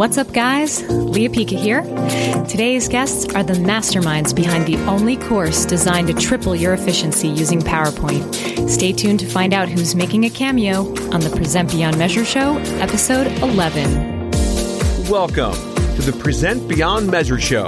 What's up, guys? Lea Pica here. Today's guests are the masterminds behind the only course designed to triple your efficiency using PowerPoint. Stay tuned to find out who's making a cameo on the Present Beyond Measure Show, episode 11. Welcome to the Present Beyond Measure Show,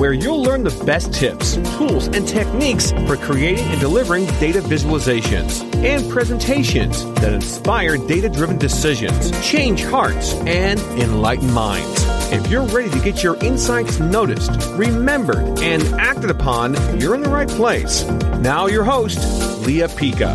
where you'll learn the best tips, tools, and techniques for creating and delivering data visualizations and presentations that inspire data driven decisions, change hearts, and enlighten minds. If you're ready to get your insights noticed, remembered, and acted upon, you're in the right place. Now, your host, Lea Pica.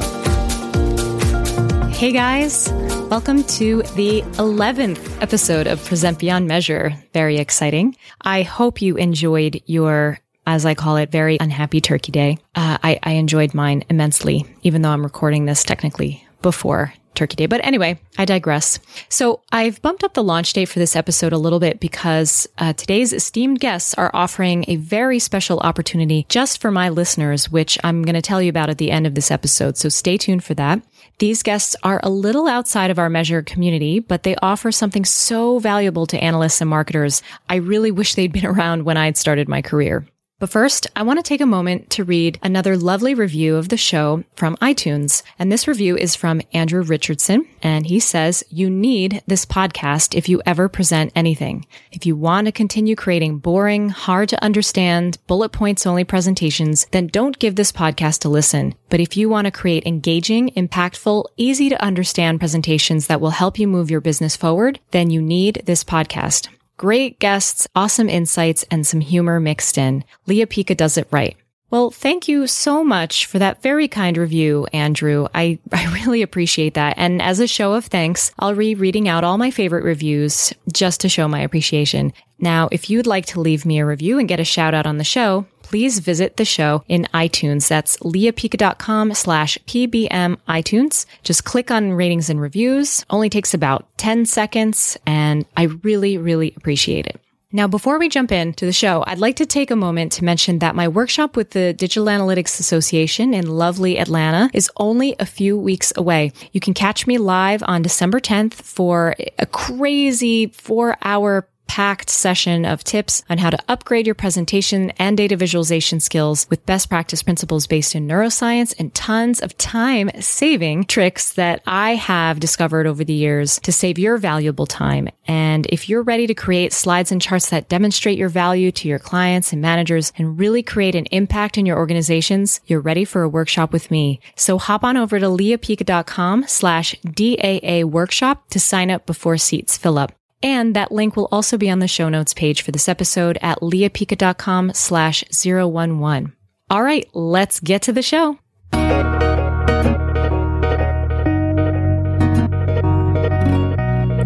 Hey guys, welcome to the 11th episode of Present Beyond Measure. Very exciting. I hope you enjoyed your, as I call it, very unhappy turkey day. Uh, I, I enjoyed mine immensely, even though I'm recording this technically before Turkey Day. But anyway, I digress. So I've bumped up the launch date for this episode a little bit because uh, today's esteemed guests are offering a very special opportunity just for my listeners, which I'm going to tell you about at the end of this episode. So stay tuned for that. These guests are a little outside of our measure community, but they offer something so valuable to analysts and marketers. I really wish they'd been around when I'd started my career. But first, I want to take a moment to read another lovely review of the show from iTunes. And this review is from Andrew Richardson. And he says, you need this podcast if you ever present anything. If you want to continue creating boring, hard to understand, bullet points only presentations, then don't give this podcast a listen. But if you want to create engaging, impactful, easy to understand presentations that will help you move your business forward, then you need this podcast. Great guests, awesome insights, and some humor mixed in. Lea Pica does it right. Well, thank you so much for that very kind review, Andrew. I, I really appreciate that. And as a show of thanks, I'll be reading out all my favorite reviews just to show my appreciation. Now, if you'd like to leave me a review and get a shout out on the show, please visit the show in iTunes. That's leapica.com slash PBM iTunes. Just click on ratings and reviews. Only takes about 10 seconds and I really, really appreciate it. Now, before we jump into the show, I'd like to take a moment to mention that my workshop with the Digital Analytics Association in lovely Atlanta is only a few weeks away. You can catch me live on December 10th for a crazy four hour packed session of tips on how to upgrade your presentation and data visualization skills with best practice principles based in neuroscience and tons of time saving tricks that I have discovered over the years to save your valuable time. And if you're ready to create slides and charts that demonstrate your value to your clients and managers and really create an impact in your organizations, you're ready for a workshop with me. So hop on over to leapica.com slash DAA workshop to sign up before seats fill up. And that link will also be on the show notes page for this episode at leapica.com slash 011. All right, let's get to the show.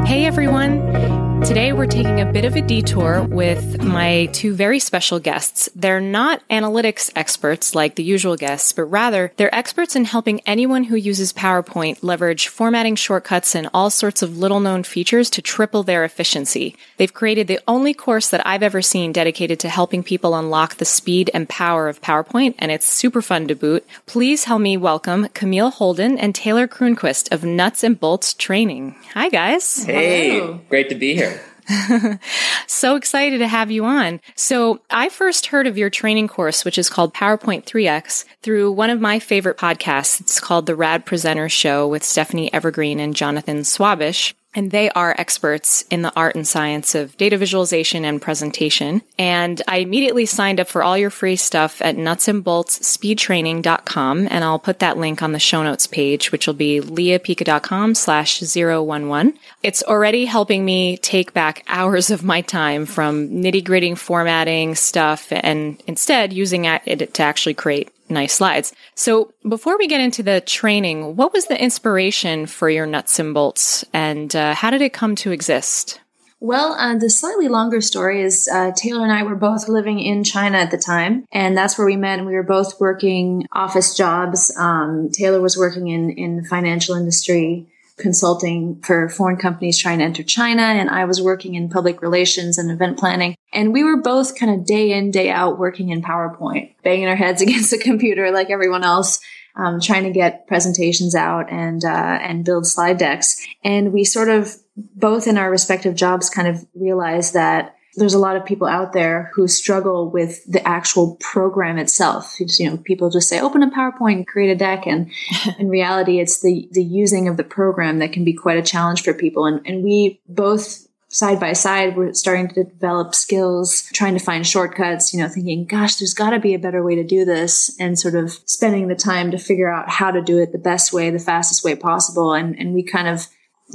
Hey everyone. Today we're taking a bit of a detour with my two very special guests. They're not analytics experts like the usual guests, but rather they're experts in helping anyone who uses PowerPoint leverage formatting shortcuts and all sorts of little known features to triple their efficiency. They've created the only course that I've ever seen dedicated to helping people unlock the speed and power of PowerPoint, and it's super fun to boot. Please help me welcome Camille Holden and Taylor Croonquist of Nuts and Bolts Training. Hi guys. Hey, Hello. great to be here. so excited to have you on. So I first heard of your training course, which is called PowerPoint 3X through one of my favorite podcasts. It's called The Rad Presenter Show with Stephanie Evergreen and Jonathan Schwabish and they are experts in the art and science of data visualization and presentation. And I immediately signed up for all your free stuff at nutsandboltsspeedtraining.com. And I'll put that link on the show notes page, which will be leapica.com slash 011. It's already helping me take back hours of my time from nitty gritty formatting stuff and instead using it to actually create nice slides. So before we get into the training, what was the inspiration for your nuts and bolts and uh, how did it come to exist? Well, uh, the slightly longer story is uh, Taylor and I were both living in China at the time, and that's where we met. And we were both working office jobs. Um, Taylor was working in in the financial industry, consulting for foreign companies trying to enter China, and I was working in public relations and event planning. And we were both kind of day in, day out working in PowerPoint, banging our heads against the computer like everyone else. Um, trying to get presentations out and uh, and build slide decks, and we sort of both in our respective jobs kind of realized that there's a lot of people out there who struggle with the actual program itself. You know, people just say, open a PowerPoint, create a deck. And in reality, it's the, the using of the program that can be quite a challenge for people. And, and we both side by side, we're starting to develop skills, trying to find shortcuts, you know, thinking, gosh, there's got to be a better way to do this and sort of spending the time to figure out how to do it the best way, the fastest way possible. And, and we kind of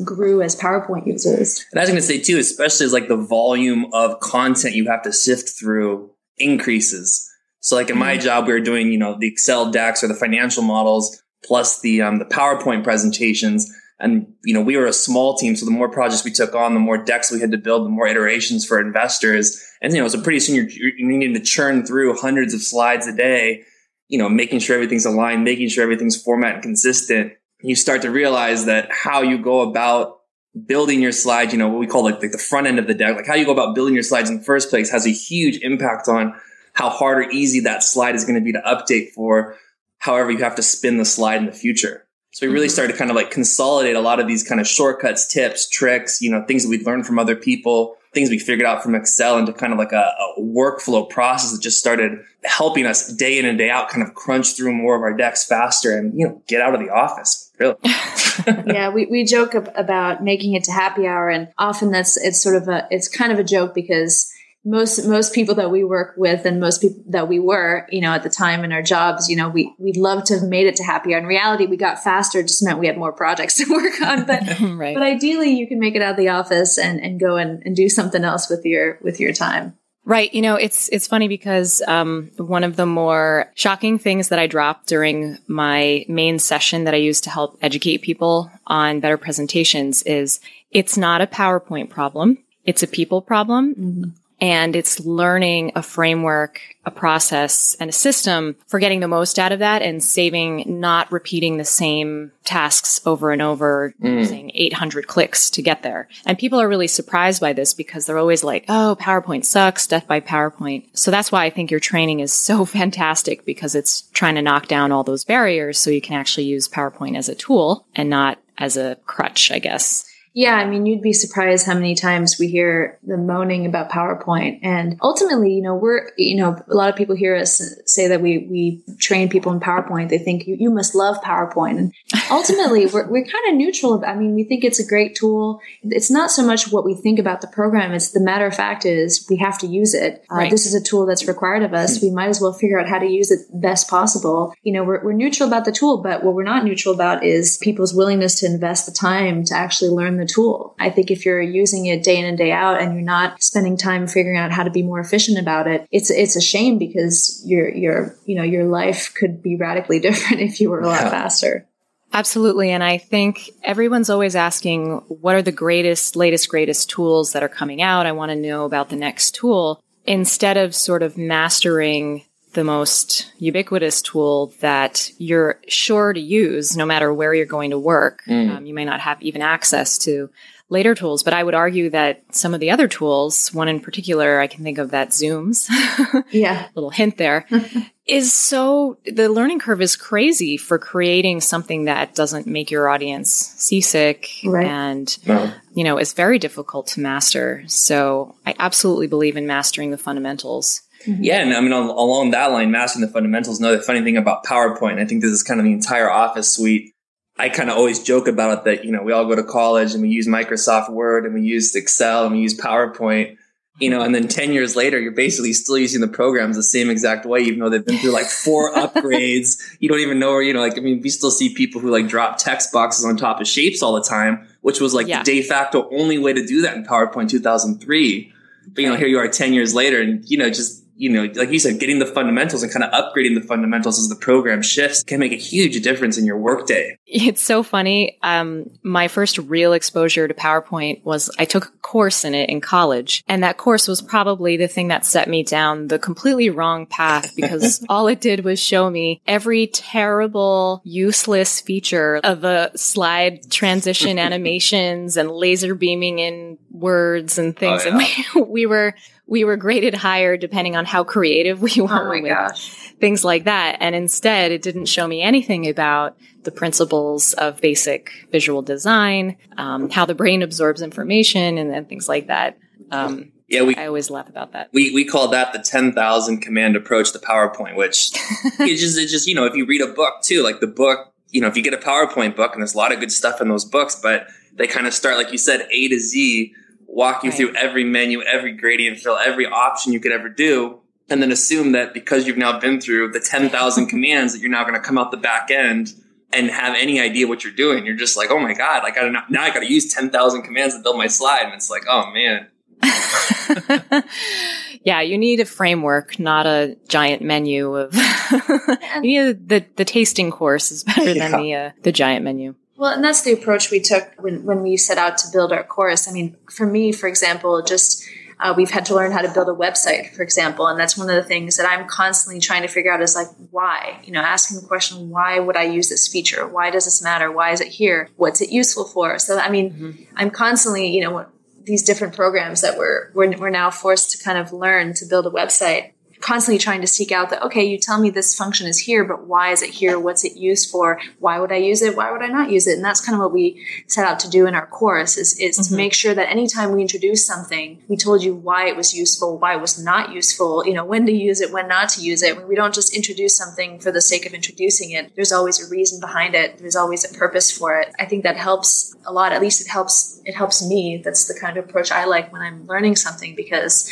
grew as PowerPoint users. And I was going to say too, especially as like the volume of content you have to sift through increases. So like in my mm-hmm. job, we were doing, you know, the Excel decks or the financial models plus the, um, the PowerPoint presentations. And, you know, we were a small team. So the more projects we took on, the more decks we had to build, the more iterations for investors. And, you know, so pretty soon you're, you're needing to churn through hundreds of slides a day, you know, making sure everything's aligned, making sure everything's format and consistent you start to realize that how you go about building your slides, you know, what we call like, like the front end of the deck, like how you go about building your slides in the first place has a huge impact on how hard or easy that slide is going to be to update for however you have to spin the slide in the future. So we really mm-hmm. started to kind of like consolidate a lot of these kind of shortcuts, tips, tricks, you know, things that we'd learned from other people, things we figured out from Excel into kind of like a, a, workflow process that just started helping us day in and day out kind of crunch through more of our decks faster and, you know, get out of the office. Really? yeah, we, we joke ab- about making it to happy hour and often that's, it's sort of a, it's kind of a joke because most most people that we work with and most people that we were you know at the time in our jobs you know we we'd love to have made it to happy hour in reality we got faster just meant we had more projects to work on but right. but ideally you can make it out of the office and and go and, and do something else with your with your time Right. You know, it's it's funny because um, one of the more shocking things that I dropped during my main session that I use to help educate people on better presentations is it's not a PowerPoint problem. It's a people problem. Mm-hmm and it's learning a framework, a process, and a system for getting the most out of that and saving, not repeating the same tasks over and over, mm. using 800 clicks to get there. And people are really surprised by this because they're always like, oh, PowerPoint sucks, death by PowerPoint. So that's why I think your training is so fantastic because it's trying to knock down all those barriers so you can actually use PowerPoint as a tool and not as a crutch, I guess. Yeah, I mean, you'd be surprised how many times we hear the moaning about PowerPoint. And ultimately, you know, we're, you know, a lot of people hear us say that we, we train people in PowerPoint. They think you, you must love PowerPoint. And ultimately, we're, we're kind of neutral. I mean, we think it's a great tool. It's not so much what we think about the program. It's the matter of fact is we have to use it. Uh, right. This is a tool that's required of us. We might as well figure out how to use it best possible. You know, we're, we're neutral about the tool, but what we're not neutral about is people's willingness to invest the time to actually learn the the tool. I think if you're using it day in and day out and you're not spending time figuring out how to be more efficient about it, it's it's a shame because your your you know your life could be radically different if you were a lot yeah. faster. Absolutely. And I think everyone's always asking, what are the greatest, latest, greatest tools that are coming out? I want to know about the next tool instead of sort of mastering the most ubiquitous tool that you're sure to use no matter where you're going to work. Mm. Um, you may not have even access to later tools, but I would argue that some of the other tools, one in particular, I can think of that Zooms. yeah. Little hint there. is so the learning curve is crazy for creating something that doesn't make your audience seasick right. and no. you know is very difficult to master so i absolutely believe in mastering the fundamentals Mm-hmm. Yeah, and I mean, along that line, mastering the fundamentals. Another funny thing about PowerPoint, I think this is kind of the entire Office suite. I kind of always joke about it that you know we all go to college and we use Microsoft Word and we use Excel and we use PowerPoint. You know, and then 10 years later, you're basically still using the programs the same exact way, even though they've been through like four upgrades. You don't even know where, you know, like, I mean, we still see people who like drop text boxes on top of shapes all the time, which was like yeah. the de facto only way to do that in PowerPoint 2003. But, you know, here you are 10 years later and, you know, just you know, like you said, getting the fundamentals and kind of upgrading the fundamentals as the program shifts can make a huge difference in your workday. It's so funny. Um, my first real exposure to PowerPoint was I took a course in it in college, and that course was probably the thing that set me down the completely wrong path because all it did was show me every terrible, useless feature of a slide transition animations and laser beaming in words and things. Oh, yeah. And we, we were, we were graded higher depending on how creative we were Oh with gosh. things like that. And instead, it didn't show me anything about the principles of basic visual design, um, how the brain absorbs information, and then things like that. Um, Yeah, we I always laugh about that. we we call that the ten thousand command approach to PowerPoint, which it's just it's just you know if you read a book too, like the book, you know if you get a PowerPoint book and there's a lot of good stuff in those books, but they kind of start like you said A to Z, walk you Right. through every menu, every gradient fill, every option you could ever do, and then assume that because you've now been through the ten thousand commands that you're now going to come out the back end and have any idea what you're doing. You're just like, oh my god, like I got to now I got to use ten thousand commands to build my slide, and it's like, oh man. yeah, you need a framework, not a giant menu of. you need the the tasting course is better than the uh, the giant menu. Well, and that's the approach we took when, when we set out to build our course. I mean, for me, for example, just uh, we've had to learn how to build a website, for example, and that's one of the things that I'm constantly trying to figure out is like, why? You know, asking the question, why would I use this feature? Why does this matter? Why is it here? What's it useful for? So, I mean, I'm constantly, you know, these different programs that we're, we're we're now forced to kind of learn to build a website constantly trying to seek out that okay you tell me this function is here but why is it here? What's it used for? Why would i use it? Why would i not use it? And that's kind of what we set out to do in our course is, is to mm-hmm. make sure that anytime we introduce something we told you why it was useful why it was not useful you know when to use it when not to use it. We don't just introduce something for the sake of introducing it. There's always a reason behind it. There's always a purpose for it. I think that helps a lot. At least it helps it helps me. That's the kind of approach i like when i'm learning something because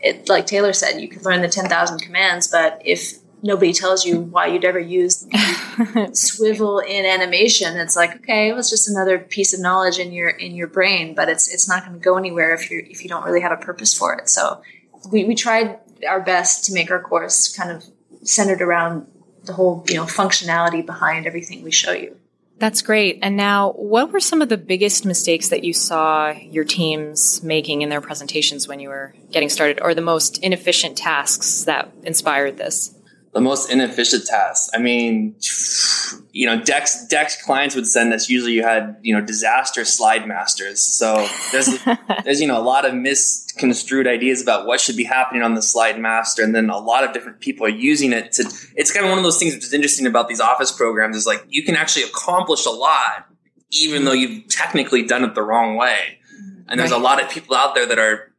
it, like Taylor said, you can learn the 10,000 commands, but if nobody tells you why you'd ever use swivel in animation, it's like, okay, it was just another piece of knowledge in your, in your brain, but it's, it's not going to go anywhere if you if you don't really have a purpose for it. So we, we tried our best to make our course kind of centered around the whole, you know, functionality behind everything we show you. That's great. And now, what were some of the biggest mistakes that you saw your teams making in their presentations when you were getting started, or the most inefficient tasks that inspired this? The most inefficient tasks. I mean, you know, decks decks clients would send us. Usually, you had you know disaster slide masters. So there's there's you know a lot of misconstrued ideas about what should be happening on the slide master, and then a lot of different people are using it to. It's kind of one of those things which is interesting about these office programs is like you can actually accomplish a lot even though you've technically done it the wrong way. And there's a lot of people out there that are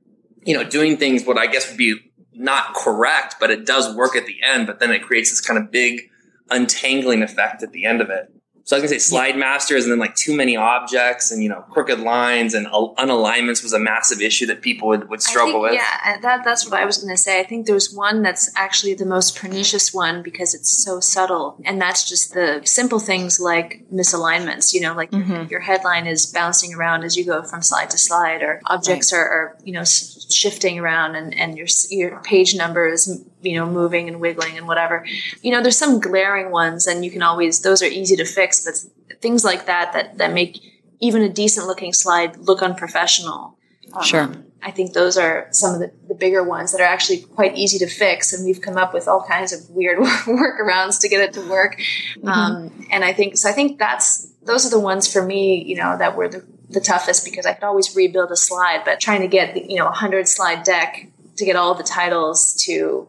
you know doing things what I guess would be not correct, but it does work at the end. But then it creates this kind of big untangling effect at the end of it. So I was gonna say slide masters, and then like too many objects, and you know crooked lines and un- unalignments was a massive issue that people would, would struggle think, with. Yeah, that, that's what I was going to say. I think there's one that's actually the most pernicious one because it's so subtle, and that's just the simple things like misalignments. You know, like Mhm. your headline is bouncing around as you go from slide to slide, or objects are, are you know shifting around, and and your your page number is you know moving and wiggling and whatever. You know, there's some glaring ones, and you can always those are easy to fix, but things like that that that make even a decent looking slide look unprofessional. Um, Sure. I think those are some of the, the bigger ones that are actually quite easy to fix, and we've come up with all kinds of weird workarounds to get it to work. Um, and I think so. I think that's those are the ones for me, you know, that were the, the toughest because I could always rebuild a slide, but trying to get the, you know a hundred slide deck to get all the titles to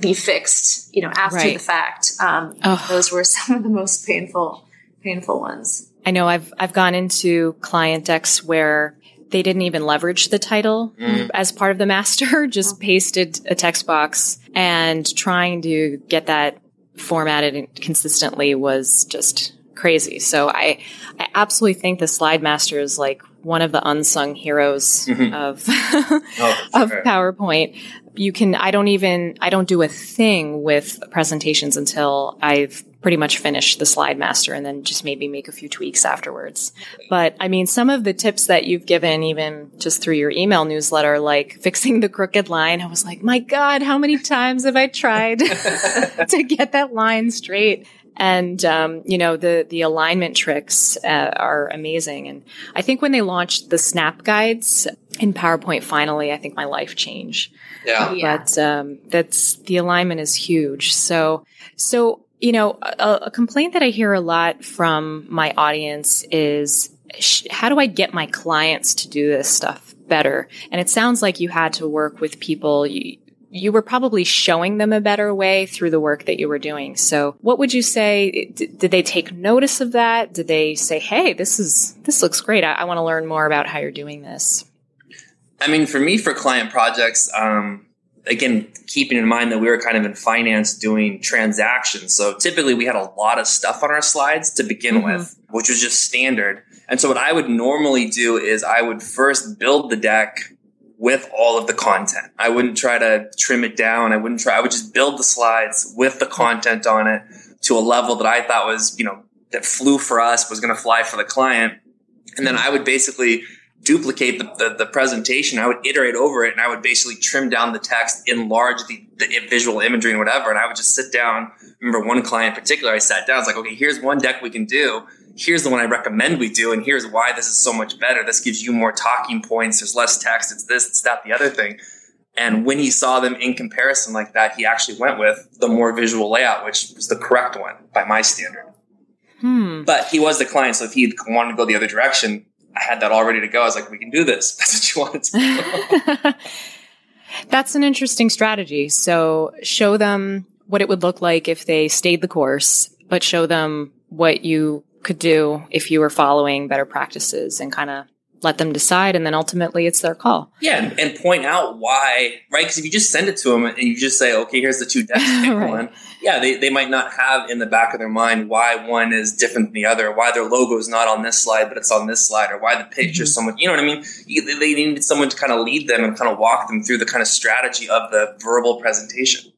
be fixed, you know, after Right. the fact. Um, Ugh. those were some of the most painful, painful ones. I know I've I've gone into client decks where they didn't even leverage the title Mm. as part of the master, just pasted a text box and trying to get that formatted consistently was just crazy. So I I absolutely think the slide master is like one of the unsung heroes Mhm. of Oh, of sure. PowerPoint. You can, I don't even, I don't do a thing with presentations until I've pretty much finished the slide master and then just maybe make a few tweaks afterwards. But I mean, some of the tips that you've given, even just through your email newsletter, like fixing the crooked line, I was like, my God, how many times have I tried to get that line straight? And, um, you know, the, the alignment tricks uh, are amazing. And I think when they launched the snap guides in PowerPoint finally, I think my life changed. yeah. Yeah. But um, that's the alignment is huge. So, so you know, a, a complaint that I hear a lot from my audience is, sh- how do I get my clients to do this stuff better. And it sounds like you had to work with people. You, you were probably showing them a better way through the work that you were doing. So what would you say? Did they take notice of that? Did they say, Hey, this is, this looks great. I, I want to learn more about how you're doing this. I mean, for me, for client projects, um, again, keeping in mind that we were kind of in finance doing transactions. So typically we had a lot of stuff on our slides to begin mm-hmm. with, which was just standard. And so what I would normally do is I would first build the deck with all of the content. I wouldn't try to trim it down. I wouldn't try, I would just build the slides with the content on it to a level that I thought was, you know, that flew for us, was going to fly for the client. And then I would basically duplicate the, the, the, presentation. I would iterate over it and I would basically trim down the text, enlarge the, the visual imagery and whatever. And I would just sit down. remember one client in particular, I sat down. I was like, okay, here's one deck we can do here's the one I recommend we do, and here's why this is so much better. This gives you more talking points. There's less text. It's this, it's that, the other thing. And when he saw them in comparison like that, he actually went with the more visual layout, which was the correct one by my standard. Hmm. But he was the client, so if he wanted to go the other direction, I had that all ready to go. I was like, we can do this. That's what you wanted to That's an interesting strategy. So show them what it would look like if they stayed the course, but show them what you could do if you were following better practices and kind of let them decide and then ultimately it's their call. Yeah, and, point out why, right? Because if you just send it to them and you just say, okay, here's the two decks, right. one, yeah, they, they might not have in the back of their mind why one is different than the other, why their logo is not on this slide, but it's on this slide, or why the picture mm-hmm. so much, you know what I mean? You, they need someone to kind of lead them and kind of walk them through the kind of strategy of the verbal presentation.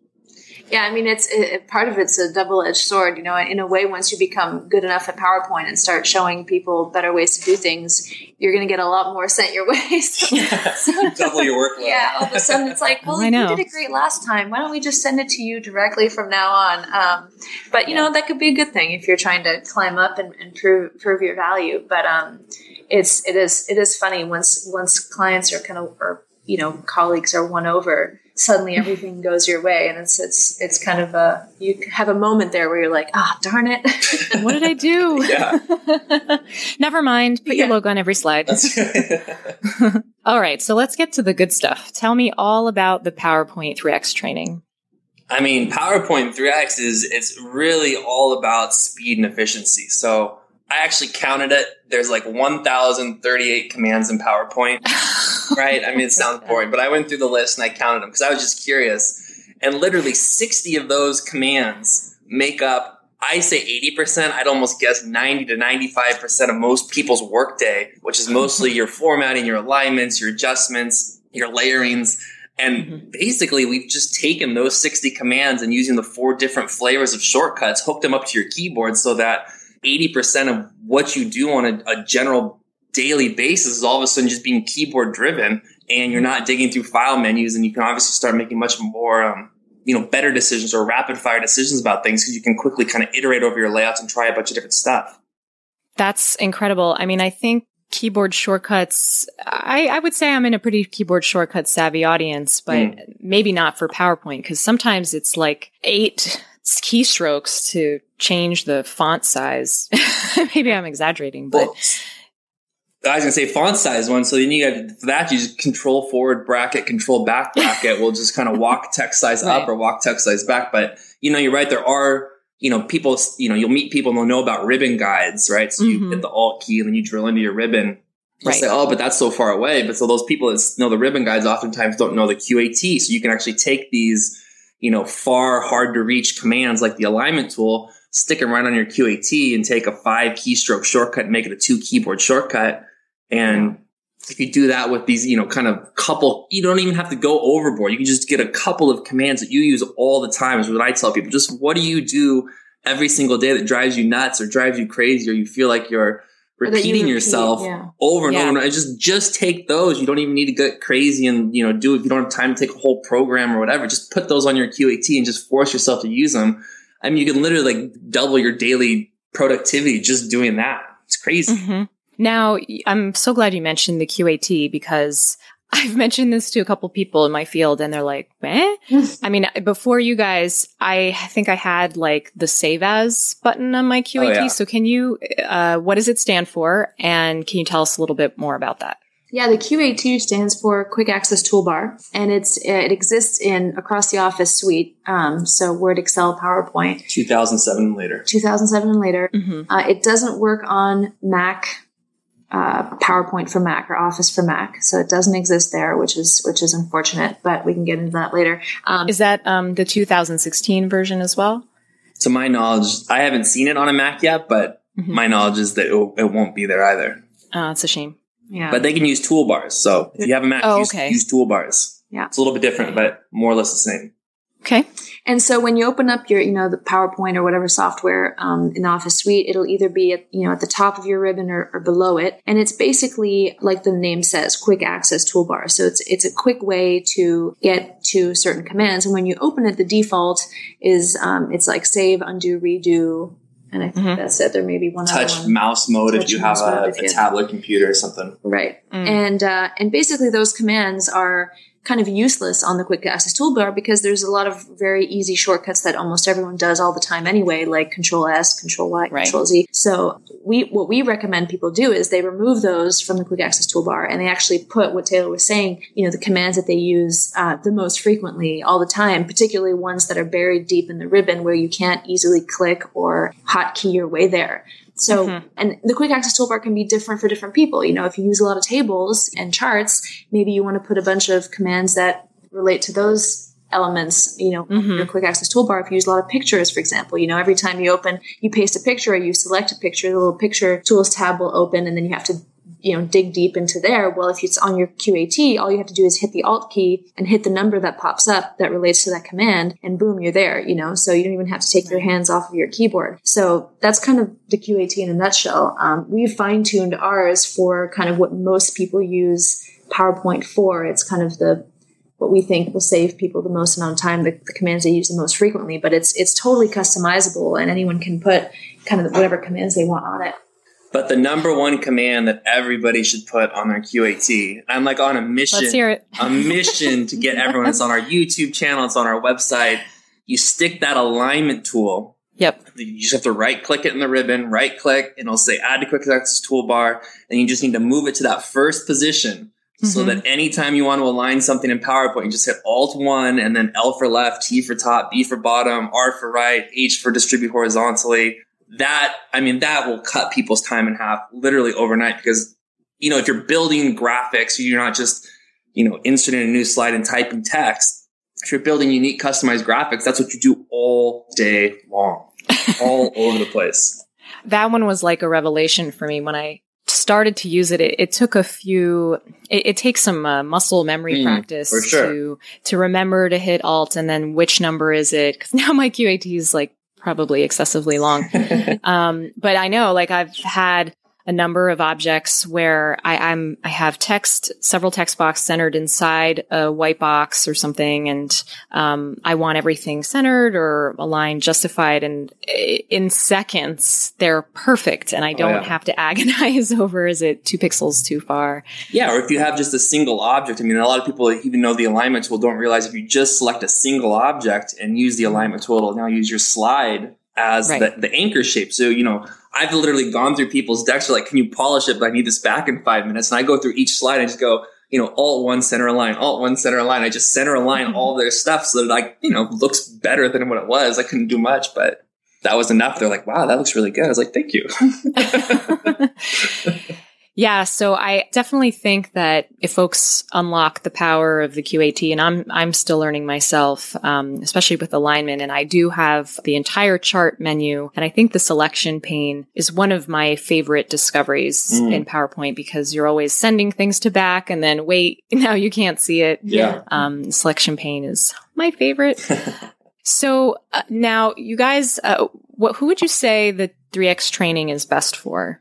Yeah, I mean, it's it, part of it's a double edged sword. You know, in a way, once you become good enough at PowerPoint and start showing people better ways to do things, you're going to get a lot more sent your way. so, yeah. so, double your workload. Yeah, all of a sudden it's like, well, you did it great last time. Why don't we just send it to you directly from now on? Um, but you yeah. know, that could be a good thing if you're trying to climb up and, and prove prove your value. But um, it's it is it is funny once once clients are kind of or you know colleagues are won over suddenly everything goes your way and it's it's it's kind of a you have a moment there where you're like ah oh, darn it. What did i do? Yeah. never mind. Put yeah. your logo on every slide. All right so let's get to the good stuff. Tell me all about the powerpoint 3x training. I mean powerpoint 3x is it's really all about speed and efficiency. So I actually counted it. There's like 1,038 commands in PowerPoint, right? I mean, it sounds boring, but I went through the list and I counted them because I was just curious. And literally 60 of those commands make up, I say 80%, I'd almost guess 90 to 95% of most people's workday, which is mostly your formatting, your alignments, your adjustments, your layerings. And mm-hmm. basically, we've just taken those 60 commands and using the four different flavors of shortcuts, hooked them up to your keyboard so that 80% of what you do on a, a general daily basis is all of a sudden just being keyboard driven and you're not digging through file menus and you can obviously start making much more um, you know better decisions or rapid fire decisions about things because you can quickly kind of iterate over your layouts and try a bunch of different stuff that's incredible i mean i think keyboard shortcuts I, I would say i'm in a pretty keyboard shortcut savvy audience but mm. maybe not for powerpoint because sometimes it's like eight keystrokes to change the font size. Maybe I'm exaggerating, but. Well, I was gonna say font size one, so then you got that you just control forward bracket, control back bracket will just kind of walk text size right. up or walk text size back. But you know, you're right. There are you know people. You know, you'll meet people and they'll know about ribbon guides, right? So you mm-hmm. hit the Alt key and then you drill into your ribbon. They'll right. say, "Oh, but that's so far away." But so those people that know the ribbon guides oftentimes don't know the QAT. So you can actually take these you know, far hard to reach commands like the alignment tool, stick them right on your QAT and take a five keystroke shortcut and make it a two keyboard shortcut. And if you do that with these, you know, kind of couple, you don't even have to go overboard. You can just get a couple of commands that you use all the time is what I tell people. Just what do you do every single day that drives you nuts or drives you crazy or you feel like you're repeating you yourself yeah. over and yeah. over and just just take those. You don't even need to get crazy and you know do if you don't have time to take a whole program or whatever. Just put those on your QAT and just force yourself to use them. I mean, you can literally like double your daily productivity just doing that. It's crazy. Mm-hmm. Now, I'm so glad you mentioned the QAT because I've mentioned this to a couple people in my field and they're like, eh? I mean, before you guys, I think I had like the save as button on my QAT. Oh, yeah. So can you, uh, what does it stand for? And can you tell us a little bit more about that? Yeah, the QAT stands for Quick Access Toolbar, and it's it exists in across the Office suite. Um, so Word, Excel, PowerPoint. 2007 and later. 2007 and later. Mm-hmm. Uh, it doesn't work on Mac. Uh, PowerPoint for Mac or Office for Mac, so it doesn't exist there, which is which is unfortunate. But we can get into that later. Um, is that um, the 2016 version as well? To my knowledge, I haven't seen it on a Mac yet, but mm-hmm. my knowledge is that it, it won't be there either. Oh, it's a shame. Yeah. But they can use toolbars. So if you have a Mac, oh, use, okay. use toolbars. Yeah. It's a little bit different, but more or less the same. Okay. And so when you open up your, you know, the PowerPoint or whatever software um, in the Office Suite, it'll either be at, you know, at the top of your ribbon or, or, below it, and it's basically like the name says, quick access toolbar. So it's it's a quick way to get to certain commands. And when you open it, the default is um, it's like save, undo, redo, and I think mm-hmm. that's it. There may be one touch one. mouse mode touch if you have a, a tablet computer or something. Right. Mm. And uh, and basically those commands are kind of useless on the quick access toolbar because there's a lot of very easy shortcuts that almost everyone does all the time anyway, like Control S, Control Y, right. Control Z. So we what we recommend people do is they remove those from the quick access toolbar and they actually put what Taylor was saying, you know, the commands that they use uh, the most frequently all the time, particularly ones that are buried deep in the ribbon where you can't easily click or hotkey your way there. So, mm-hmm. and the quick access toolbar can be different for different people. You know, if you use a lot of tables and charts, maybe you want to put a bunch of commands that relate to those elements, you know, mm-hmm. your quick access toolbar. If you use a lot of pictures, for example, you know, every time you open, you paste a picture or you select a picture, the little picture tools tab will open and then you have to you know, dig deep into there. Well, if it's on your QAT, all you have to do is hit the Alt key and hit the number that pops up that relates to that command, and boom, you're there, you know, so you don't even have to take your hands off of your keyboard. So that's kind of the QAT in a nutshell. Um, we've fine tuned ours for kind of what most people use PowerPoint for. It's kind of the what we think will save people the most amount of time, the, the, commands they use the most frequently. But it's it's totally customizable, and anyone can put kind of whatever commands they want on it. But the number one command that everybody should put on their QAT, I'm like on a mission, Let's hear it. a mission to get everyone. It's on our YouTube channel. It's on our website. You stick that alignment tool. Yep. You just have to right click it in the ribbon, right click, and it'll say add to quick access toolbar. And you just need to move it to that first position. Mm-hmm. So that anytime you want to align something in PowerPoint, you just hit Alt one and then L for left, T for top, B for bottom, R for right, H for distribute horizontally that, I mean, that will cut people's time in half literally overnight because, you know, if you're building graphics, you're not just, you know, inserting a new slide and typing text. If you're building unique customized graphics, that's what you do all day long, all over the place. That one was like a revelation for me when I started to use it, it, it took a few, it, it takes some uh, muscle memory mm, practice sure. to, to remember to hit alt and then which number is it? Cause now my QAT is like probably excessively long. um, but I know, like, I've had a number of objects where I, am I have text, several text boxes centered inside a white box or something, and um, I want everything centered or aligned, justified, and in seconds they're perfect, and I oh, don't oh, yeah. have to agonize over is it two pixels too far. Yeah, or if you have just a single object. I mean, a lot of people even know the alignment tool don't realize if you just select a single object and use the alignment tool, it'll now use your slide as right. the, the anchor shape. So, you know, I've literally gone through people's decks. They're like, can you polish it? But I need this back in five minutes. And I go through each slide and just go, you know, alt one center align, alt one center align. I just center align mm-hmm. all their stuff so that like, you know, looks better than what it was. I couldn't do much, but that was enough. They're like, wow, that looks really good. I was like, thank you. Yeah, so I definitely think that if folks unlock the power of the QAT, and I'm I'm still learning myself, um, especially with alignment, and I do have the entire chart menu, and I think the selection pane is one of my favorite discoveries mm. in PowerPoint because you're always sending things to back, and then wait, now you can't see it. Yeah, um, selection pane is my favorite. so uh, now, you guys, uh, what who would you say the 3x training is best for?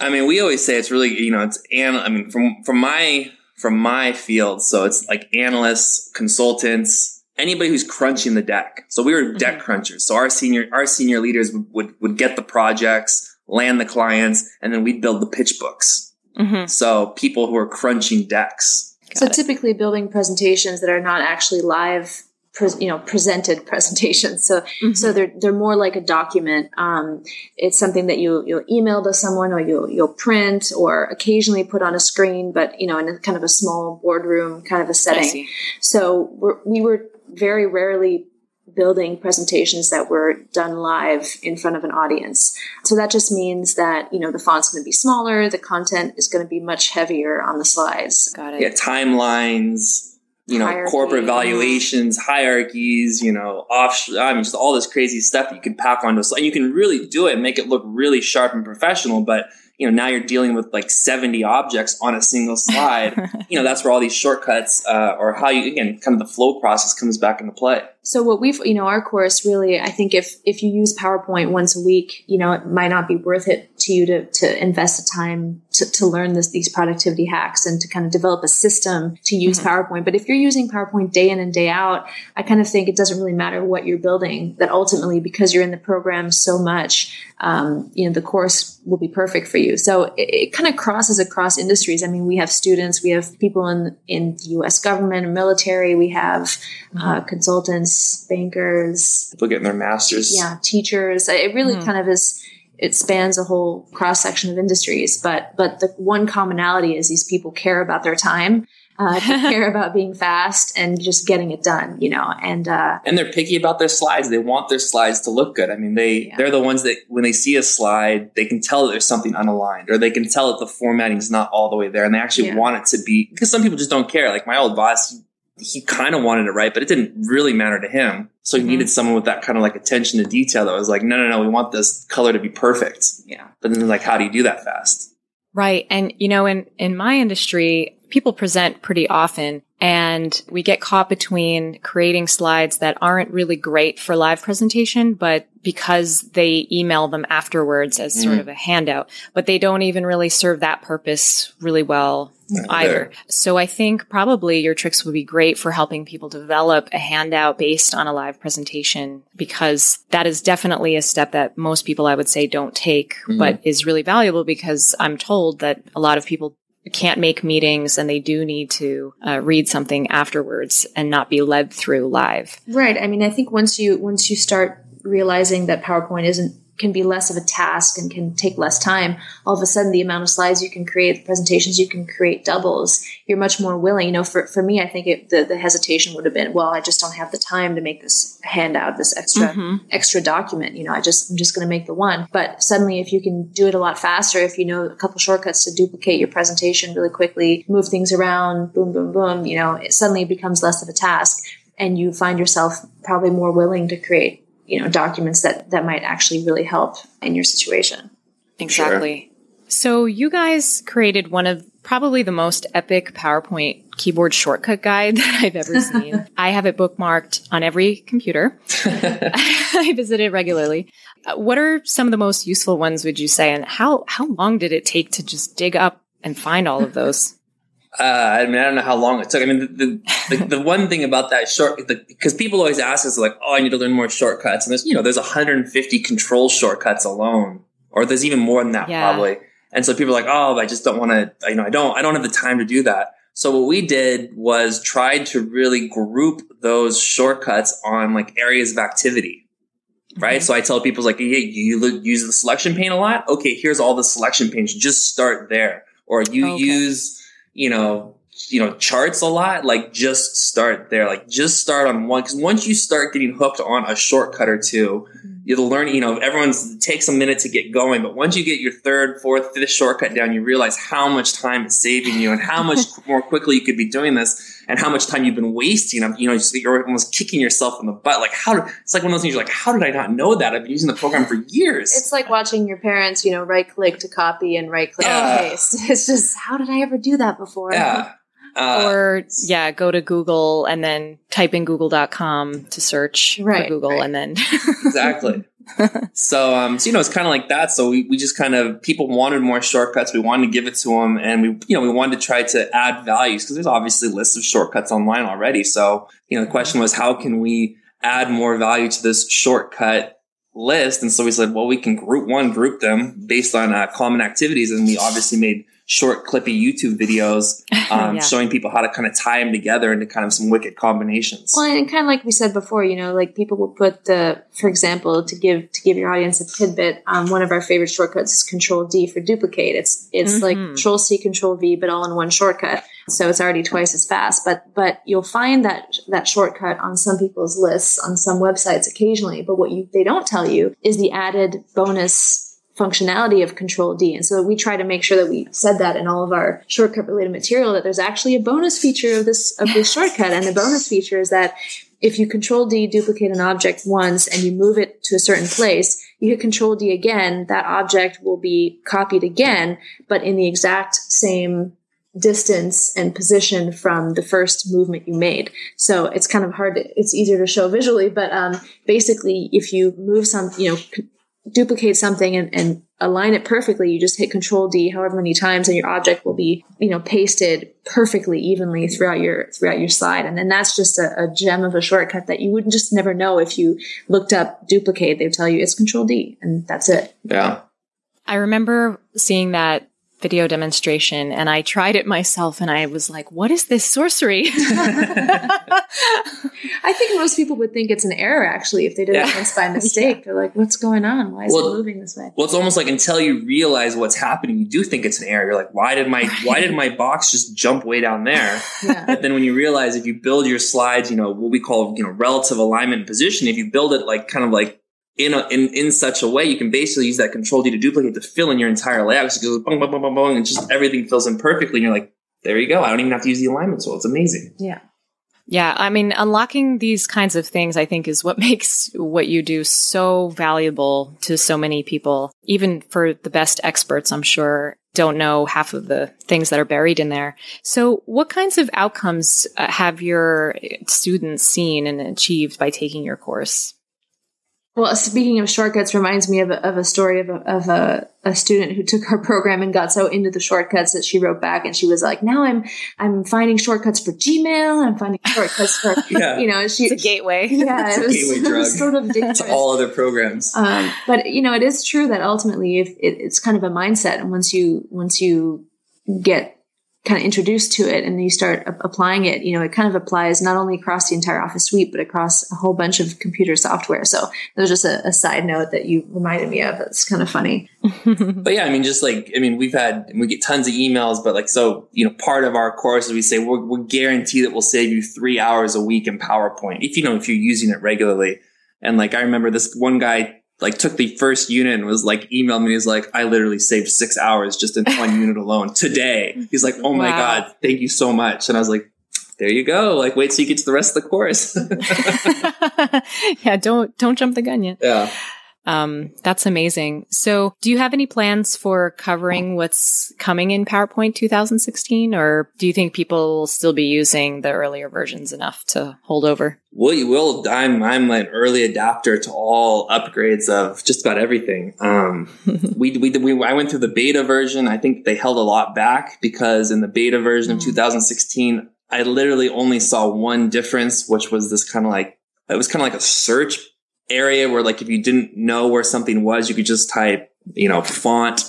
I mean, we always say it's really, you know, it's, and I mean, from, from my, from my field. So it's like analysts, consultants, anybody who's crunching the deck. So we were mm-hmm. deck crunchers. So our senior, our senior leaders would, would, would, get the projects, land the clients, and then we'd build the pitch books. Mm-hmm. So people who are crunching decks. Got so it. typically building presentations that are not actually live pre- you know presented presentations so mm-hmm. so they're they're more like a document um, it's something that you you'll email to someone or you'll you'll print or occasionally put on a screen but you know in a kind of a small boardroom kind of a setting so we're, we were very rarely building presentations that were done live in front of an audience. So that just means that, you know, the font's going to be smaller, the content is going to be much heavier on the slides. Got it. Yeah, timelines, you know, Hierarchy. corporate valuations, hierarchies, you know, off, I mean, just all this crazy stuff you can pack onto a slide. And you can really do it, make it look really sharp and professional, but you know, now you're dealing with like 70 objects on a single slide. you know, that's where all these shortcuts, uh, or how you, again, kind of the flow process comes back into play. So what we've, you know, our course really, I think if, if you use PowerPoint once a week, you know, it might not be worth it to you to, to invest the time to, to learn this, these productivity hacks and to kind of develop a system to use mm-hmm. PowerPoint. But if you're using PowerPoint day in and day out, I kind of think it doesn't really matter what you're building, that ultimately, because you're in the program so much, um, you know, the course will be perfect for you. So it, it kind of crosses across industries. I mean, we have students, we have people in, in the U.S. government and military, we have mm-hmm. uh, consultants, bankers, people getting their masters. Yeah, teachers. It really mm-hmm. kind of is it spans a whole cross section of industries. But but the one commonality is these people care about their time. Uh, care about being fast and just getting it done, you know, and uh, and they're picky about their slides. They want their slides to look good. I mean, they yeah. they're the ones that when they see a slide, they can tell that there's something unaligned, or they can tell that the formatting's not all the way there, and they actually yeah. want it to be. Because some people just don't care. Like my old boss, he kind of wanted it right, but it didn't really matter to him. So he mm-hmm. needed someone with that kind of like attention to detail that was like, no, no, no, we want this color to be perfect. Yeah. But then like, how do you do that fast? Right. And you know, in, in my industry, people present pretty often and we get caught between creating slides that aren't really great for live presentation, but because they email them afterwards as mm. sort of a handout, but they don't even really serve that purpose really well either. So I think probably your tricks would be great for helping people develop a handout based on a live presentation because that is definitely a step that most people I would say don't take, mm-hmm. but is really valuable because I'm told that a lot of people can't make meetings and they do need to uh, read something afterwards and not be led through live. Right. I mean, I think once you once you start realizing that PowerPoint isn't can be less of a task and can take less time, all of a sudden the amount of slides you can create, the presentations you can create doubles. You're much more willing. You know, for, for me, I think it, the, the hesitation would have been, well, I just don't have the time to make this handout, this extra, mm-hmm. extra document. You know, I just, I'm just going to make the one. But suddenly if you can do it a lot faster, if you know a couple shortcuts to duplicate your presentation really quickly, move things around, boom, boom, boom, you know, it suddenly becomes less of a task and you find yourself probably more willing to create you know documents that that might actually really help in your situation. Exactly. Sure. so you guys created one of probably the most epic powerpoint keyboard shortcut guide that i've ever seen. I have it bookmarked on every computer. I visit it regularly. Uh, what are some of the most useful ones would you say? And how how long did it take to just dig up and find all of those uh, I mean, I don't know how long it took. I mean, the the, the, the one thing about that short, because people always ask us like, "Oh, I need to learn more shortcuts," and there's you know, there's 150 control shortcuts alone, or there's even more than that yeah. probably. And so people are like, "Oh, I just don't want to," you know, I don't, I don't have the time to do that. So what we did was tried to really group those shortcuts on like areas of activity. Right. Mm-hmm. So I tell people like, hey, you use the selection pane a lot. Okay. Here's all the selection panes. Just start there. Or you okay. use you know, you know, charts a lot, like just start there. Like just start on one. Cause once you start getting hooked on a shortcut or two, mm-hmm. you'll learn, you know, everyone's takes a minute to get going. But once you get your third, fourth, fifth shortcut down, you realize how much time it's saving you and how much more quickly you could be doing this and how much time you've been wasting. You know, just, you're almost kicking yourself in the butt. Like how, it's like one of those things you're like, how did I not know that? I've been using the program for years. It's like watching your parents, you know, right click to copy and right click uh, to paste. It's just, how did I ever do that before? Yeah. Uh, or yeah, go to Google and then type in google.com to search right, for Google right. and then exactly. so, um, so, you know, it's kind of like that. So we, we just kind of, people wanted more shortcuts. We wanted to give it to them and we, you know, we wanted to try to add values because there's obviously lists of shortcuts online already. So, you know, the question was, how can we add more value to this shortcut list? And so we said, well, we can group one, group them based on uh, common activities. And we obviously made short clippy YouTube videos um, Yeah. showing people how to kind of tie them together into kind of some wicked combinations. Well, and kind of like we said before, you know, like people will put the, for example, to give to give your audience a tidbit. Um, one of our favorite shortcuts is Control D for duplicate. It's it's like Mhm. Control C, Control V, but all in one shortcut. So it's already twice as fast. But but you'll find that that shortcut on some people's lists on some websites occasionally. But what you they don't tell you is the added bonus functionality of control D. And so we try to make sure that we said that in all of our shortcut related material that there's actually a bonus feature of this of this shortcut. And the bonus feature is that if you control D duplicate an object once and you move it to a certain place, you hit control D again, that object will be copied again, but in the exact same distance and position from the first movement you made. So it's kind of hard to, it's easier to show visually, but um, basically if you move some, you know, c- duplicate something and, and align it perfectly, you just hit control D however many times and your object will be, you know, pasted perfectly evenly throughout your, throughout your slide. And then that's just a, a gem of a shortcut that you would just never know if you looked up duplicate. They would tell you it's control D and that's it. yeah. I remember seeing that video demonstration and I tried it myself and I was like, what is this sorcery? I think most people would think it's an error actually if they did it once by mistake. They're like, what's going on? Why is Well- it moving this way? Well, it's almost like until you realize what's happening, you do think it's an error. You're like, why did my why did my box just jump way down there? Yeah. But then when you realize if you build your slides, you know what we call you know relative alignment and position. If you build it like kind of like in a, in in such a way, you can basically use that Control D to duplicate to fill in your entire layout. It goes boom, boom, boom, boom, boom, and just everything fills in perfectly. And you're like, there you go. I don't even have to use the alignment tool. It's amazing. Yeah. Yeah, I mean, unlocking these kinds of things, I think, is what makes what you do so valuable to so many people. Even for the best experts, I'm sure, don't know half of the things that are buried in there. So, what kinds of outcomes uh, have your students seen and achieved by taking your course? Well, speaking of shortcuts, reminds me of a, of a story of, a, of a, a student who took our program and got so into the shortcuts that she wrote back and she was like, "Now I'm I'm finding shortcuts for Gmail. I'm finding shortcuts for Yeah. you know." She It's a gateway. yeah, It's it was, gateway it was drug. sort of dangerous. To all other programs. um, but you know, it is true that ultimately, if it, it's kind of a mindset, and once you once you get kind of introduced to it and you start a- applying it, you know, it kind of applies not only across the entire Office suite, but across a whole bunch of computer software. So that was just a, a side note that you reminded me of. It's kind of funny. But yeah, I mean, just like, I mean, we've had, we get tons of emails, but like, so, you know, part of our course is we say, we're, we're guaranteed that we'll save you three hours a week in PowerPoint if you know, if you're using it regularly. And like, I remember this one guy like took the first unit and was like, emailed me. He's like, I literally saved six hours just in one unit alone today. He's like, Oh my Wow. God, thank you so much. And I was like, there you go. Like, wait till you get to the rest of the course. yeah, don't don't jump the gun yet. yeah. Um, that's amazing. So, do you have any plans for covering what's coming in PowerPoint 2016, or do you think people will still be using the earlier versions enough to hold over? Will will I'm I'm an early adapter to all upgrades of just about everything. Um, we, we we I went through the beta version. I think they held a lot back because in the beta version of 2016, I literally only saw one difference, which was this kind of like it was kind of like a search area where like if you didn't know where something was, you could just type you know font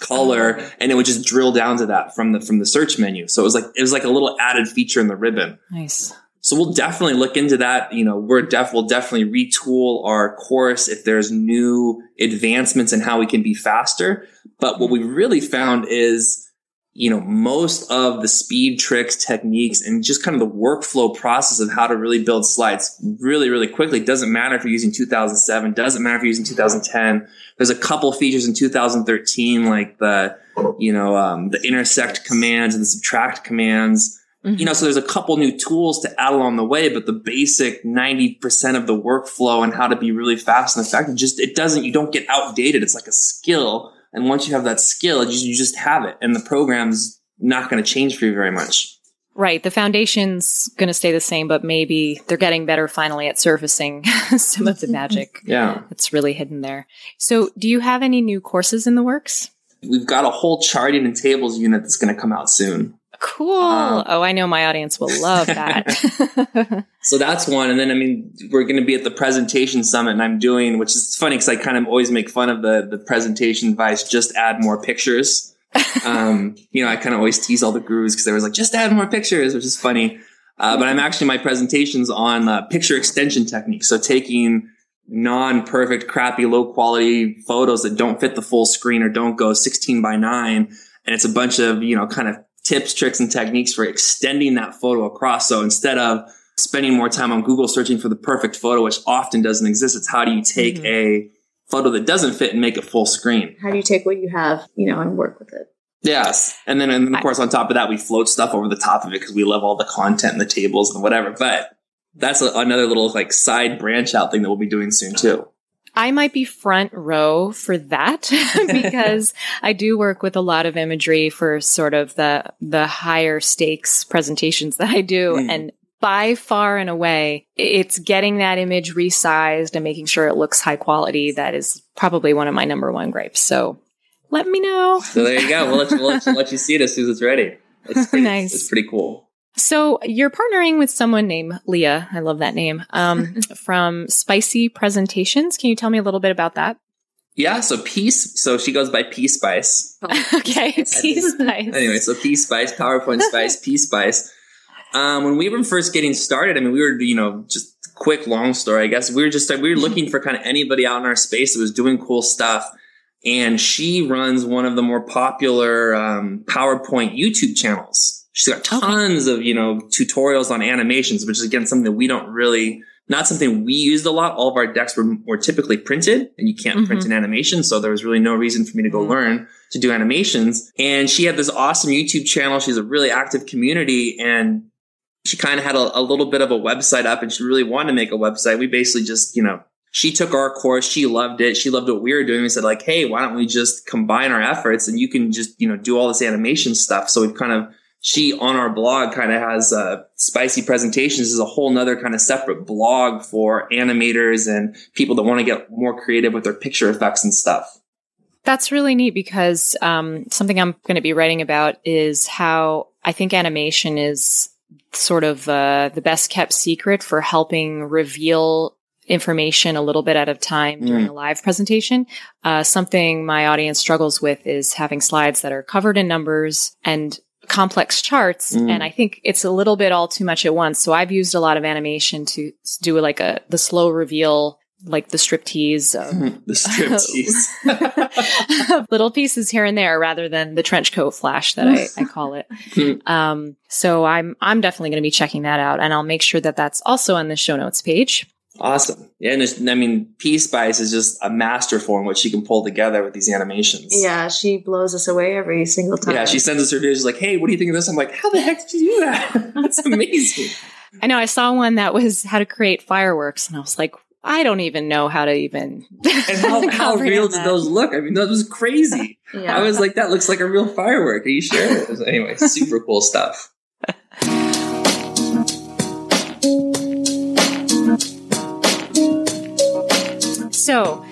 color oh, and it would just drill down to that from the from the search menu. So it was like it was like a little added feature in the ribbon. Nice. So we'll definitely look into that. You know, we're def we'll definitely retool our course if there's new advancements in how we can be faster. But what we really found is, you know, most of the speed tricks, techniques, and just kind of the workflow process of how to really build slides really, really quickly. Doesn't matter if you're using 2007, doesn't matter if you're using 2010. There's a couple features in 2013, like the, you know, um, the intersect commands and the subtract commands you know, so there's a couple new tools to add along the way, but the basic 90% of the workflow and how to be really fast and effective just, it doesn't, you don't get outdated. It's like a skill. And once you have that skill, you, you just have it and the program's not going to change for you very much. Right. The foundation's going to stay the same, but maybe they're getting better finally at surfacing some of the magic Yeah. that's really hidden there. So, do you have any new courses in the works? We've got a whole charting and tables unit that's going to come out soon. Cool. Um, oh, I know my audience will love that. So that's one. And then, I mean, we're going to be at the presentation summit and I'm doing, which is funny because I kind of always make fun of the, the presentation advice, just add more pictures. um, you know, I kind of always tease all the gurus because they was like, just add more pictures, which is funny. Uh, but I'm actually my presentations on uh, picture extension techniques. So taking non-perfect, crappy, low quality photos that don't fit the full screen or don't go 16 by 9. And it's a bunch of, you know, kind of tips, tricks, and techniques for extending that photo across. So instead of spending more time on Google searching for the perfect photo, which often doesn't exist, it's how do you take mm-hmm. a photo that doesn't fit and make it full screen? How do you take what you have, you know, and work with it? Yes. And then, and then of course, on top of that, we float stuff over the top of it because we love all the content and the tables and whatever. But that's a, another little like side branch out thing that we'll be doing soon too. I might be front row for that because I do work with a lot of imagery for sort of the the higher stakes presentations that I do mm. and by far and away it's getting that image resized and making sure it looks high quality that is probably one of my number one gripes. So let me know. So there you go. We'll let you, we'll let you, let you see it as soon as it's ready. It's pretty, nice. It's pretty cool. So you're partnering with someone named Leah. I love that name. Um, from Spicy Presentations. Can you tell me a little bit about that? Yeah. So Peace. So she goes by P Spice. okay. P Spice. Anyway, so P Spice, PowerPoint Spice, P Spice. Um, when we were first getting started, I mean, we were, you know, just quick, long story, I guess. We were just, we were looking for kind of anybody out in our space that was doing cool stuff. And she runs one of the more popular um, PowerPoint YouTube channels. She's got tons okay. of, you know, tutorials on animations, which is again something that we don't really, not something we used a lot. All of our decks were, were typically printed and you can't mm-hmm. print an animation. So there was really no reason for me to go mm-hmm. learn to do animations. And she had this awesome YouTube channel. She's a really active community and she kind of had a, a little bit of a website up and she really wanted to make a website. We basically just, you know, she took our course. She loved it. She loved what we were doing. We said like, Hey, why don't we just combine our efforts and you can just, you know, do all this animation stuff. So we've kind of she on our blog kind of has uh, spicy presentations is a whole nother kind of separate blog for animators and people that want to get more creative with their picture effects and stuff. That's really neat because um, something I'm going to be writing about is how I think animation is sort of uh, the best kept secret for helping reveal information a little bit at a time during mm. a live presentation. Uh, something my audience struggles with is having slides that are covered in numbers and complex charts mm. and I think it's a little bit all too much at once. So I've used a lot of animation to do like a the slow reveal like the striptease of the striptease little pieces here and there rather than the trench coat flash that I, I call it. Hmm. um, so I'm I'm definitely going to be checking that out and I'll make sure that that's also on the show notes page. Awesome. Yeah, and I mean, P Spice is just a master in what she can pull together with these animations. Yeah, she blows us away every single time. Yeah, she sends us her videos. She's like, "Hey, what do you think of this?" I'm like, "How the heck did you do that? That's amazing." I know. I saw one that was how to create fireworks, and I was like, I don't even know how to even. and how, how real did those look? I mean, that was crazy. yeah. I was like, that looks like a real firework. Are you sure? anyway, super cool stuff. So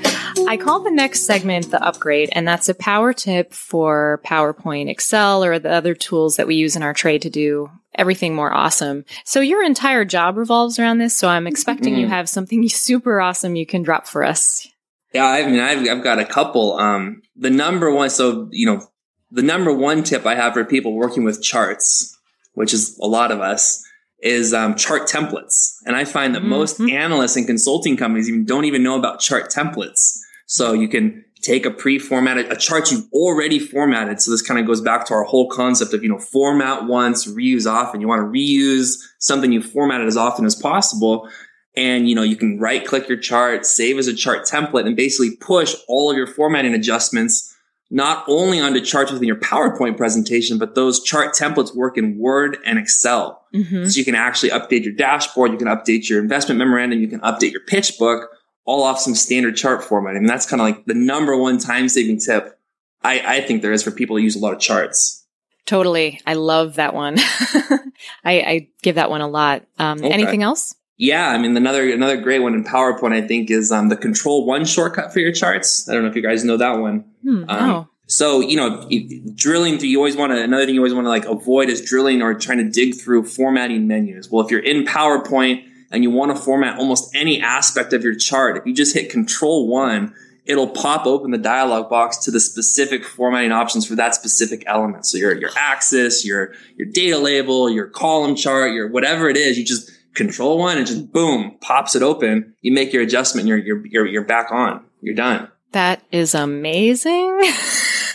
I call the next segment the upgrade, and that's a power tip for PowerPoint, Excel, or the other tools that we use in our trade to do everything more awesome. So your entire job revolves around this. So I'm expecting mm. you have something super awesome you can drop for us. Yeah, I mean, I've, I've got a couple. Um, the number one, so, you know, the number one tip I have for people working with charts, which is a lot of us, is um, chart templates. And I find that mm-hmm. most analysts and consulting companies even don't even know about chart templates. So you can take a pre-formatted, a chart you've already formatted. So this kind of goes back to our whole concept of, you know, format once, reuse often. You want to reuse something you formatted as often as possible. And, you know, you can right click your chart, save as a chart template and basically push all of your formatting adjustments not only onto charts within your PowerPoint presentation, but those chart templates work in Word and Excel. Mm-hmm. So you can actually update your dashboard. You can update your investment memorandum. You can update your pitch book all off some standard chart format. Mean, that's kind of like the number one time saving tip I, I think there is for people who use a lot of charts. Totally. I love that one. I, I, give that one a lot. Um, okay. Anything else? Yeah, I mean another another great one in PowerPoint I think is um, the Control One shortcut for your charts. I don't know if you guys know that one. Hmm, um, no. So you know, drilling through. You always want to. Another thing you always want to like avoid is drilling or trying to dig through formatting menus. Well, if you're in PowerPoint and you want to format almost any aspect of your chart, if you just hit Control One, it'll pop open the dialog box to the specific formatting options for that specific element. So your, your axis, your, your data label, your column chart, your whatever it is, you just control one and just boom, pops it open. You make your adjustment. You're, you're, you're, you're back on. You're done. That is amazing.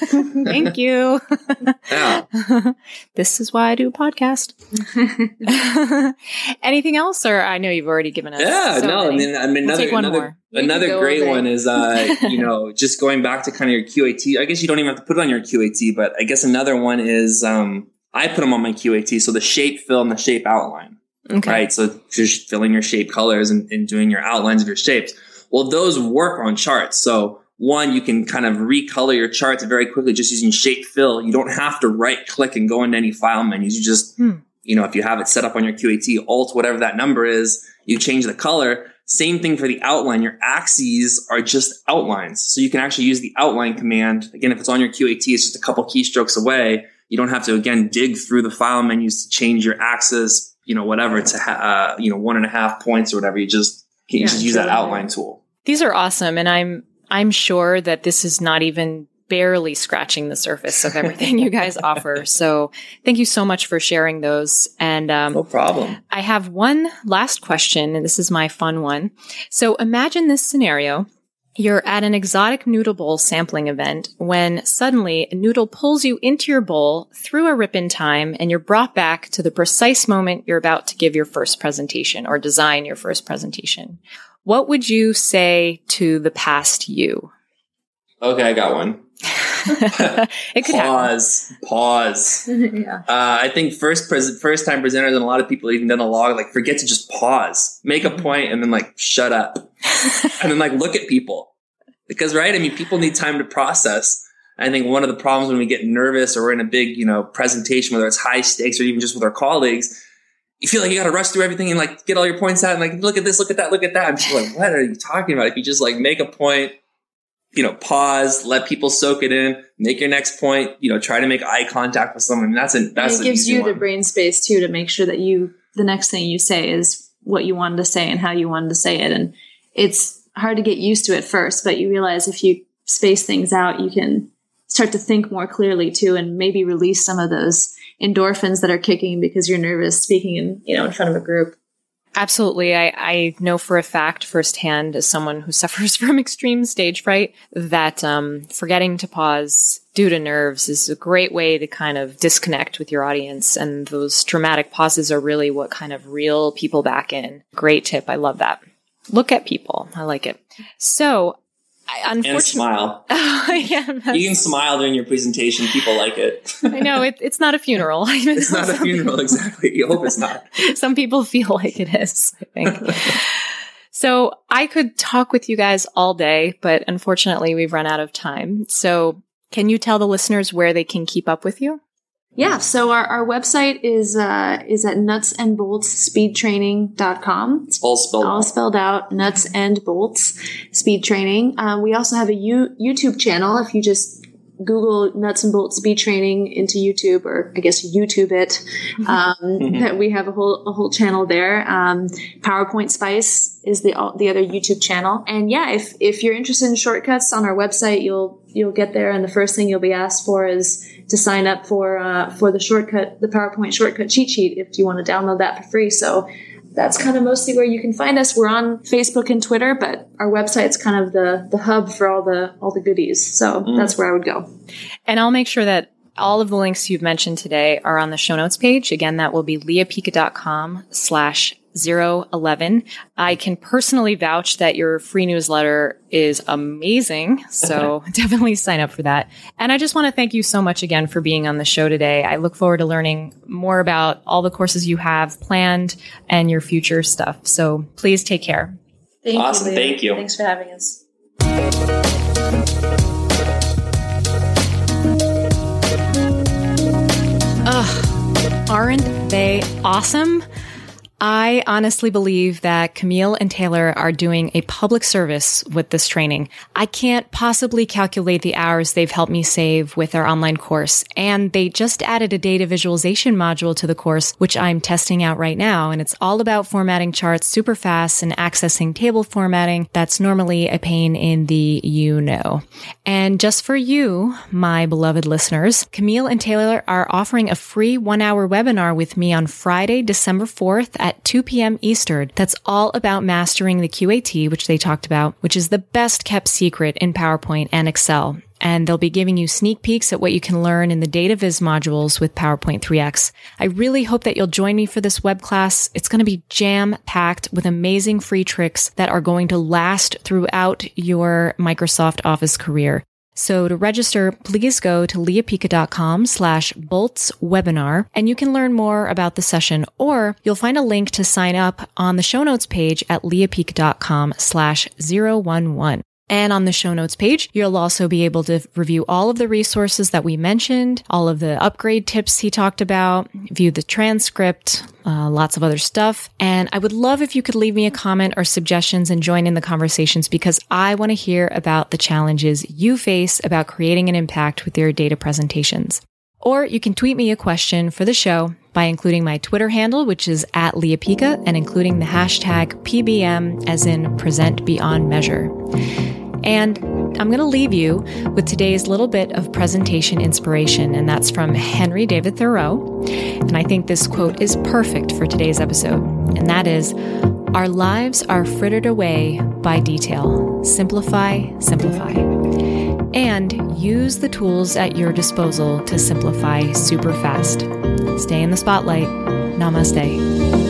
Thank you. Yeah. this is why I do a podcast. Anything else? Or I know you've already given us. Yeah, so no, many. I mean, I mean We'll another, another, more. We can another go great one is, uh, you know, just going back to kind of your QAT. I guess you don't even have to put it on your QAT, but I guess another one is, um, I put them on my QAT. So the shape fill and the shape outline, Okay. right? So just filling your shape colors and, and doing your outlines of your shapes. Well, those work on charts. So one, you can kind of recolor your charts very quickly just using shape fill. You don't have to right click and go into any file menus. You just, Hmm. you know, if you have it set up on your QAT, alt, whatever that number is, you change the color. Same thing for the outline. Your axes are just outlines. So you can actually use the outline command. Again, if it's on your QAT, it's just a couple keystrokes away. You don't have to, again, dig through the file menus to change your axis, you know, whatever to, ha- uh, you know, one and a half points or whatever. You just, you Yeah, just use that outline tool. These are awesome. And I'm, I'm sure that this is not even barely scratching the surface of everything you guys offer. So thank you so much for sharing those. And, um, No problem. I have one last question, and this is my fun one. So imagine this scenario. You're at an exotic noodle bowl sampling event when suddenly a noodle pulls you into your bowl through a rip in time and you're brought back to the precise moment you're about to give your first presentation or design your first presentation. What would you say to the past you? Okay, I got one. it could happen. Pause. Pause. yeah. Uh, I think first pres- first time presenters and a lot of people even done a log like forget to just pause, make a point, and then like shut up, and then like look at people because right. I mean, people need time to process. I think one of the problems when we get nervous or we're in a big you know presentation, whether it's high stakes or even just with our colleagues. You feel like you got to rush through everything and like get all your points out and like look at this, look at that, look at that. I'm just like, what are you talking about? If you just like make a point, you know, pause, let people soak it in, make your next point, you know, try to make eye contact with someone. That's a that's and it gives you the brain space too to make sure that you the next thing you say is what you wanted to say and how you wanted to say it. And it's hard to get used to at first but you realize if you space things out you can start to think more clearly too and maybe release some of those endorphins that are kicking because you're nervous speaking in you know in front of a group Absolutely. I, I know for a fact firsthand as someone who suffers from extreme stage fright that um, forgetting to pause due to nerves is a great way to kind of disconnect with your audience. And those dramatic pauses are really what kind of reel people back in. Great tip. I love that. Look at people. I like it. So, I, and smile. Oh, yeah, You can smile during your presentation. People like it. I know it, it's not a funeral. it's not a funeral, exactly. You hope it's not. Some people feel like it is, I think. so I could talk with you guys all day, but unfortunately we've run out of time. So can you tell the listeners where they can keep up with you? Yeah so our, our website is uh is at nuts and bolts speedtraining.com it's All spelled all out. spelled out nuts and bolts speed training. Uh, we also have a U- youtube channel. If you just google nuts and bolts speed training into youtube or i guess youtube it um, that we have a whole a whole channel there. Um, powerpoint spice is the the other youtube channel. And yeah if if you're interested in shortcuts on our website you'll you'll get there and the first thing you'll be asked for is to sign up for uh, for the shortcut the powerpoint shortcut cheat sheet if you want to download that for free. So that's kind of mostly where you can find us. We're on Facebook and Twitter, but our website's kind of the the hub for all the all the goodies. So mm. that's where I would go. And I'll make sure that all of the links you've mentioned today are on the show notes page. Again, that will be leapica.com slash 011. I can personally vouch that your free newsletter is amazing. So definitely sign up for that. And I just want to thank you so much again for being on the show today. I look forward to learning more about all the courses you have planned and your future stuff. So please take care. Thank Awesome. Lea. Thank you. Thanks for having us. Ugh, aren't they awesome? I honestly believe that Camille and Taylor are doing a public service with this training. I can't possibly calculate the hours they've helped me save with our online course. And they just added a data visualization module to the course, which I'm testing out right now. And it's all about formatting charts super fast and accessing table formatting. That's normally a pain in the you know. And just for you, my beloved listeners, Camille and Taylor are offering a free one hour webinar with me on Friday, December 4th at at 2 p.m. Eastern that's all about mastering the QAT, which they talked about, which is the best kept secret in PowerPoint and Excel. And they'll be giving you sneak peeks at what you can learn in the data viz modules with PowerPoint 3X. I really hope that you'll join me for this web class. It's going to be jam packed with amazing free tricks that are going to last throughout your Microsoft Office career. So to register, please go to leapica.com slash bolts webinar and you can learn more about the session or you'll find a link to sign up on the show notes page at leapica.com slash 011. And on the show notes page, you'll also be able to review all of the resources that we mentioned, all of the upgrade tips he talked about, view the transcript, uh, lots of other stuff. And I would love if you could leave me a comment or suggestions and join in the conversations because I want to hear about the challenges you face about creating an impact with your data presentations. Or you can tweet me a question for the show by including my Twitter handle, which is at Lea Pica, and including the hashtag PBM as in present beyond measure. And I'm going to leave you with today's little bit of presentation inspiration, and that's from Henry David Thoreau. And I think this quote is perfect for today's episode, and that is Our lives are frittered away by detail. Simplify, simplify. And use the tools at your disposal to simplify super fast. Stay in the spotlight. Namaste.